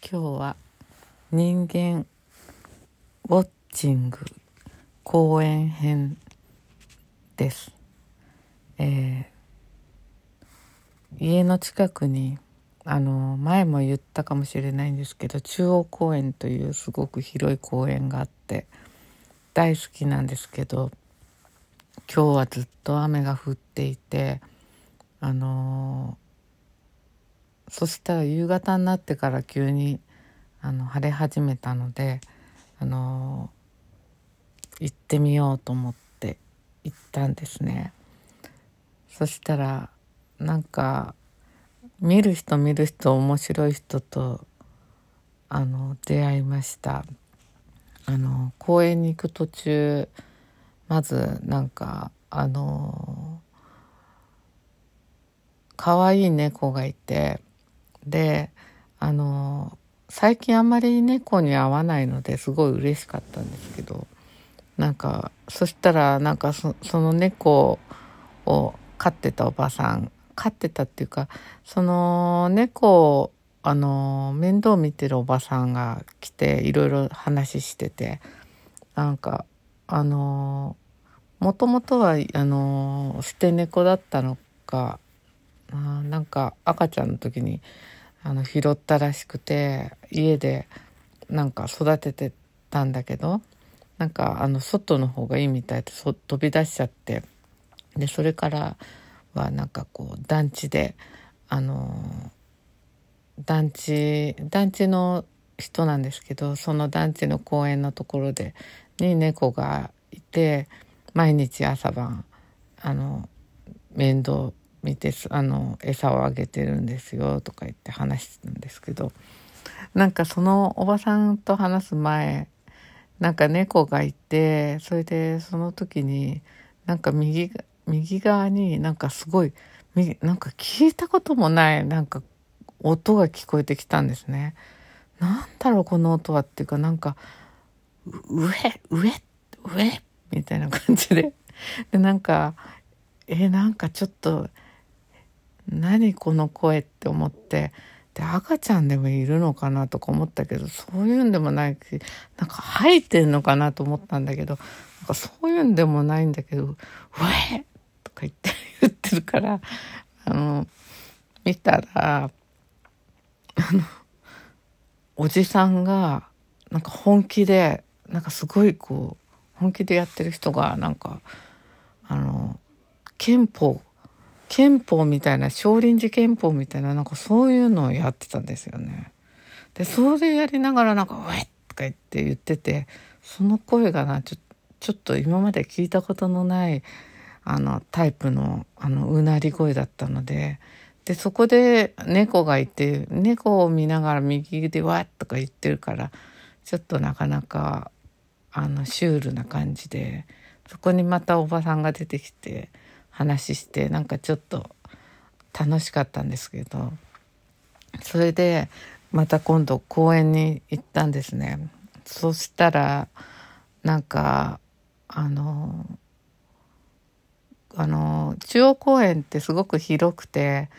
今日は人間ウォッチング公演編です、えー家の近くにあの前も言ったかもしれないんですけど中央公園というすごく広い公園があって大好きなんですけど今日はずっと雨が降っていてあのそしたら夕方になってから急にあの晴れ始めたのであの行ってみようと思って行ったんですね。そしたらなんか見る人見る人面白い人とあの出会いました。あの公園に行く途中まずなんかあの可愛い猫がいてであの最近あんまり猫に会わないのですごい嬉しかったんですけどなんかそしたらなんかその猫を飼ってたおばさん飼ってたっていうかその猫をあの面倒見てるおばさんが来ていろいろ話しててなんかあのもともとはあの捨て猫だったのかあなんか赤ちゃんの時にあの拾ったらしくて家でなんか育ててたんだけどなんかあの外の方がいいみたいでそ飛び出しちゃってでそれからはなんかこう団地であの団地団地の人なんですけどその団地の公園のところでに猫がいて毎日朝晩あの面倒見てあの餌をあげてるんですよとか言って話してたんですけどなんかそのおばさんと話す前なんか猫がいてそれでその時になんか右右側になんかすごいなんか聞いたこともないなんか音が聞こえてきたんですね。なんだろうこの音はっていうかなんか上上上みたいな感じででなんかえなんかちょっと何この声って思ってで赤ちゃんでもいるのかなとか思ったけどそういうんでもないしなんか吐いてんのかなと思ったんだけどなんかそういうんでもないんだけど「ウェとか言って言ってるからあの見たらあのおじさんがなんか本気でなんかすごいこう本気でやってる人がなんかあの憲法憲法みたいな少林寺憲法みたいななんかそういうのをやってたんですよね。でそれやりながらなんか「ウェッ!」とか言って言っててその声がなちょちょっと今まで聞いたことのないあのタイプのあのうなり声だったのででそこで猫がいて猫を見ながら右で「わっ!」とか言ってるからちょっとなかなかあのシュールな感じでそこにまたおばさんが出てきて話してなんかちょっと楽しかったんですけどそれでまた今度公園に行ったんですね。そしたらなんかあのあの中央公園ってすごく広くて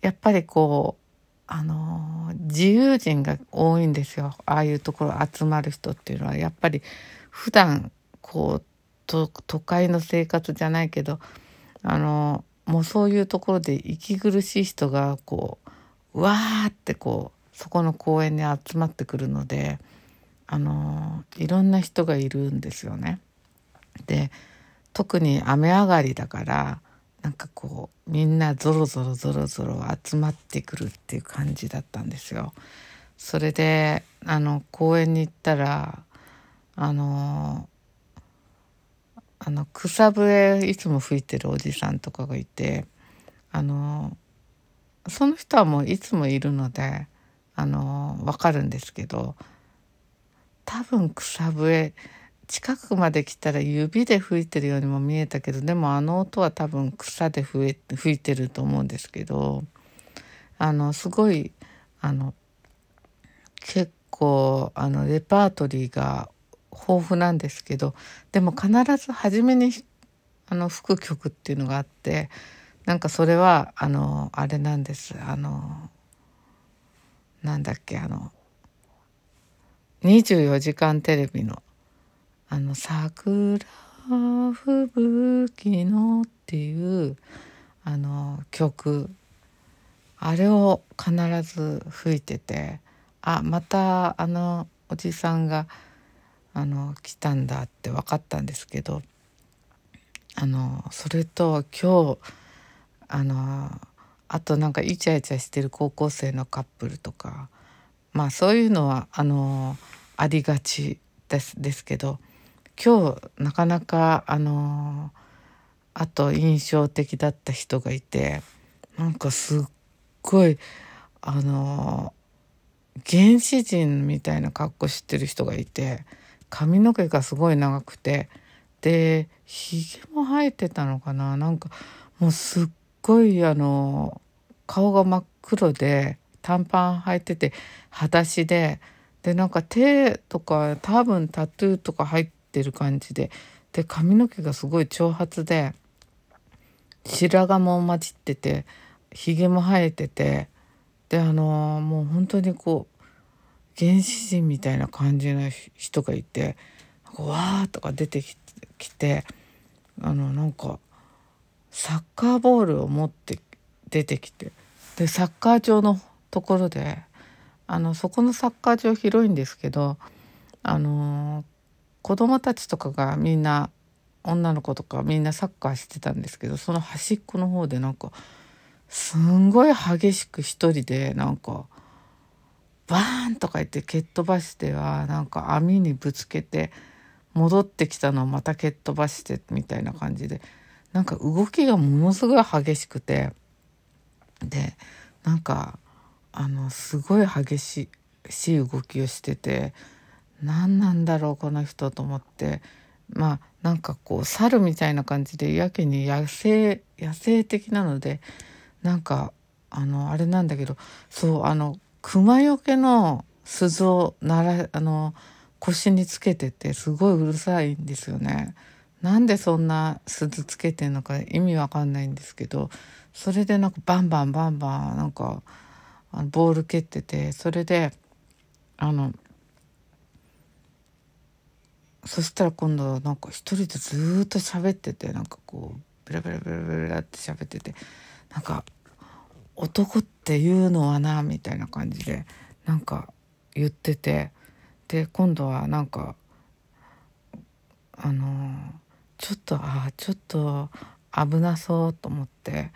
やっぱりこうあの自由人が多いんですよああいうところ集まる人っていうのはやっぱり普段こう都会の生活じゃないけどあのもうそういうところで息苦しい人がこううわーってこうそこの公園に集まってくるのであのいろんな人がいるんですよね。で特に雨上がりだからなんかこうみんなゾロゾロゾロゾロ集まってくるっていう感じだったんですよ。それであの公園に行ったらあのあの草笛いつも吹いてるおじさんとかがいてあのその人はもういつもいるのであの分かるんですけど多分草笛近くまで来たら指で吹いてるようにも見えたけどでもあの音は多分草で吹いてると思うんですけどあのすごいあの結構あのレパートリーが豊富なんですけどでも必ず初めにあの吹く曲っていうのがあってなんかそれはあのあれなんです。あのなんだっけあの24時間テレビの「あの桜吹雪の」っていうあの曲。あれを必ず吹いててあまたあのおじさんがあの来たんだって分かったんですけどあのそれと今日あのあとなんかイチャイチャしてる高校生のカップルとかまあそういうのはあのありがちですですけど今日なかなかあのあと印象的だった人がいてなんかすっごいあの原始人みたいな格好してる人がいて髪の毛がすごい長くて。でひげも生えてたのかな。なんかもうすっごいあの顔が真っ黒で短パン履いてて裸足で。でなんか手とか多分タトゥーとか入ってる感じで。で髪の毛がすごい長髪で白髪も混じっててひげも生えてて。であのもう本当にこう原始人みたいな感じの人がいてわーとか出てきてあのなんかサッカーボールを持って出てきてでサッカー場のところであのそこのサッカー場広いんですけどあの子供たちとかがみんな女の子とかみんなサッカーしてたんですけどその端っこの方でなんかすんごい激しく一人でなんかバーンとか言って蹴っ飛ばしてはなんか網にぶつけて戻ってきたのをまた蹴っ飛ばしてみたいな感じでなんか動きがものすごい激しくてでなんかあのすごい激しい動きをしてて何なんだろうこの人と思ってまあなんかこう猿みたいな感じでやけに野生野生的なのでなんかあのあれなんだけどそうあの熊よけの鈴をならあの腰につけててすごいうるさいんですよね。なんでそんな鈴つけてんのか意味わかんないんですけどそれでなんかバンバンバンバンなんかあのボール蹴っててそれであのそしたら今度なんか一人でずっと喋っててなんかこうベラベラベラベラって喋っててなんか男っていうのはなみたいな感じでなんか言ってて。で今度はなんかあのちょっとああちょっと危なそうと思って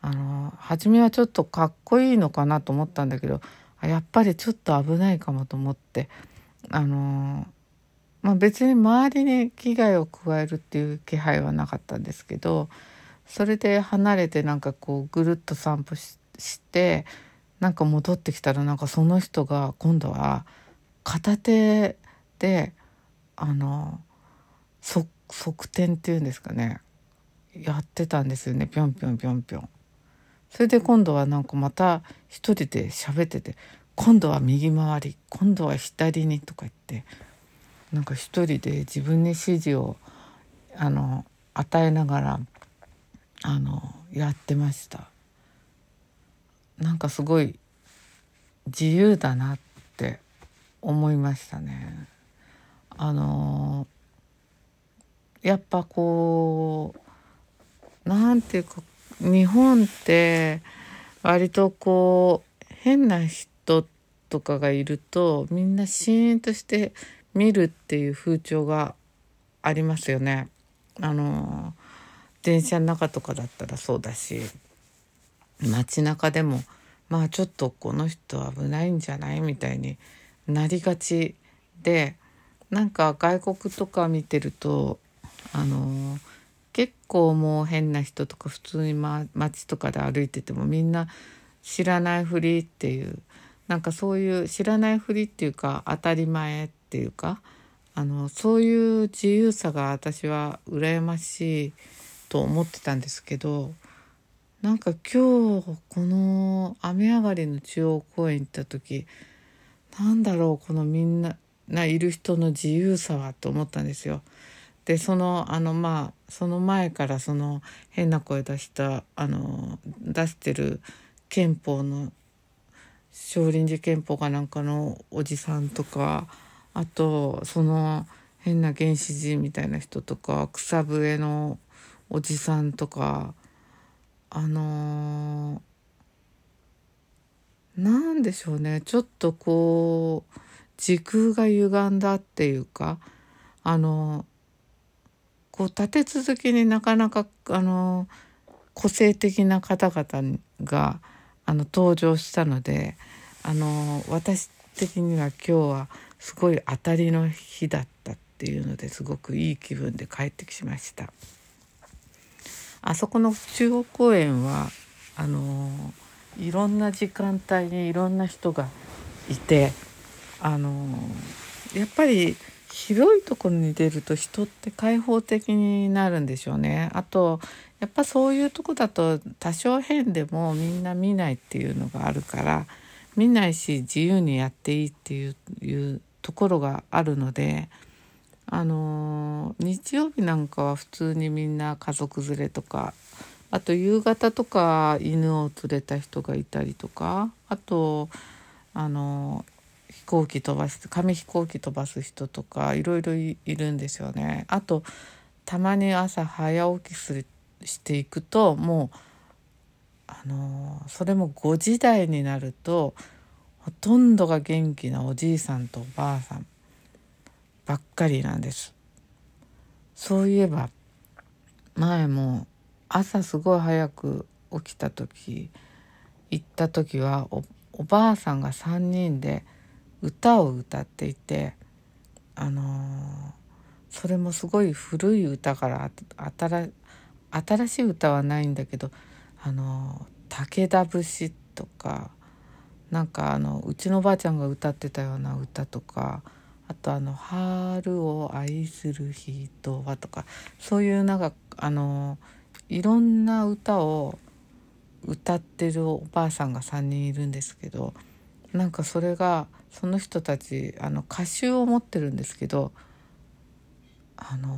あの初めはちょっとかっこいいのかなと思ったんだけどやっぱりちょっと危ないかもと思ってあのまあ別に周りに危害を加えるっていう気配はなかったんですけどそれで離れてなんかこうぐるっと散歩してなんか戻ってきたらなんかその人が今度は片手であの側転っていうんですかねやってたんですよねぴょんぴょんぴょんぴょん。それで今度はなんかまた一人で喋ってて今度は右回り今度は左にとか言ってなんか一人で自分に指示をあの与えながらあのやってましたなんかすごい自由だなって思いましたねあのやっぱこうなんていうか日本って割とこう変な人とかがいるとみんなシーンとして見るっていう風潮がありますよね。あの電車の中とかだったらそうだし街中でもまあちょっとこの人危ないんじゃないみたいになりがちでなんか外国とか見てるとあの結構もう変な人とか普通に、ま、街とかで歩いててもみんな知らないふりっていうなんかそういう知らないふりっていうか当たり前っていうかあのそういう自由さが私は羨ましい。と思ってたんですけどなんか今日この雨上がりの中央公園行った時なんだろうこのみんないる人の自由さはと思ったんですよ。でそのあのまあその前からその変な声出したあの出してる憲法の少林寺憲法かなんかのおじさんとかあとその変な原始人みたいな人とか草笛のおじさんとかあのー、なんでしょうねちょっとこう時空が歪んだっていうかあのこう立て続けになかなかあの個性的な方々があの登場したのであの私的には今日はすごい当たりの日だったっていうのですごくいい気分で帰ってきました。あそこの中央公園はあのいろんな時間帯にいろんな人がいてあのやっぱり広いところに出ると人って開放的になるんでしょうね。あとやっぱそういうとこだと多少変でもみんな見ないっていうのがあるから見ないし自由にやっていいっていういうところがあるのであの日曜日なんかは普通にみんな家族連れとかあと夕方とか犬を連れた人がいたりとかあとあの飛行機飛ばす紙飛行機飛ばす人とかいろいろいるんですよね。あとたまに朝早起きするしていくともうあのそれも5時台になるとほとんどが元気なおじいさんとおばあさんばっかりなんです。そういえば前も朝すごい早く起きた時行った時はおばあさんが3人で歌を歌っていてあのー、それもすごい古い歌から新新しい歌はないんだけどあの武田節とかなんかあのうちのばあちゃんが歌ってたような歌とかあとあの「春を愛する人は」とかそういうなんかあのいろんな歌を歌ってるおばあさんが3人いるんですけどなんかそれがその人たちあの歌集を持ってるんですけどあの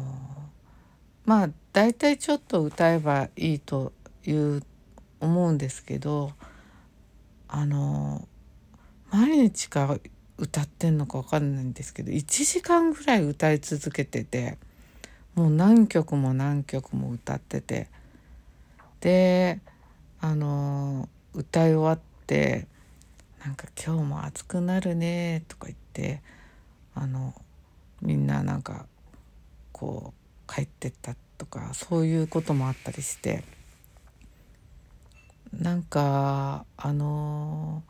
まあ大体ちょっと歌えばいいという思うんですけどあの毎日か歌ってんのか分かんないんですけど1時間ぐらい歌い続けててもう何曲も何曲も歌ってて。であの歌い終わって「なんか今日も暑くなるね」とか言ってあのみんななんかこう帰ってったとかそういうこともあったりして。なんかあの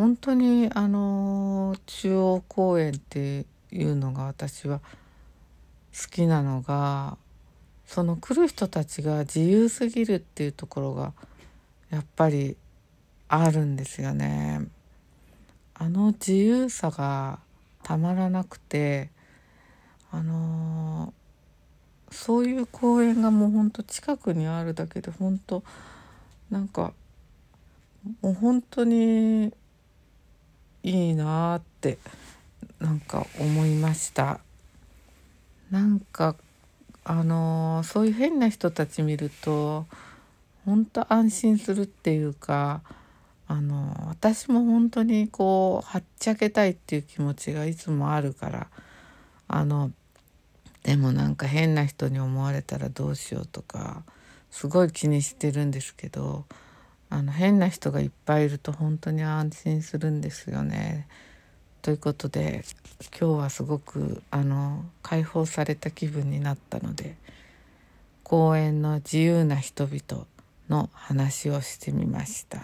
本当にあの中央公園っていうのが私は好きなのがその来る人たちが自由すぎるっていうところがやっぱりあるんですよね。あの自由さがたまらなくてあのそういう公園がもうほんと近くにあるだけで本当なんかもう本当にいいなってなんか思いました。なんかあのそういう変な人たち見ると本当安心するっていうかあの私も本当にこうはっちゃけたいっていう気持ちがいつもあるからあのでもなんか変な人に思われたらどうしようとかすごい気にしてるんですけどあの変な人がいっぱいいると本当に安心するんですよね。ということで今日はすごくあの解放された気分になったので公園の自由な人々の話をしてみました。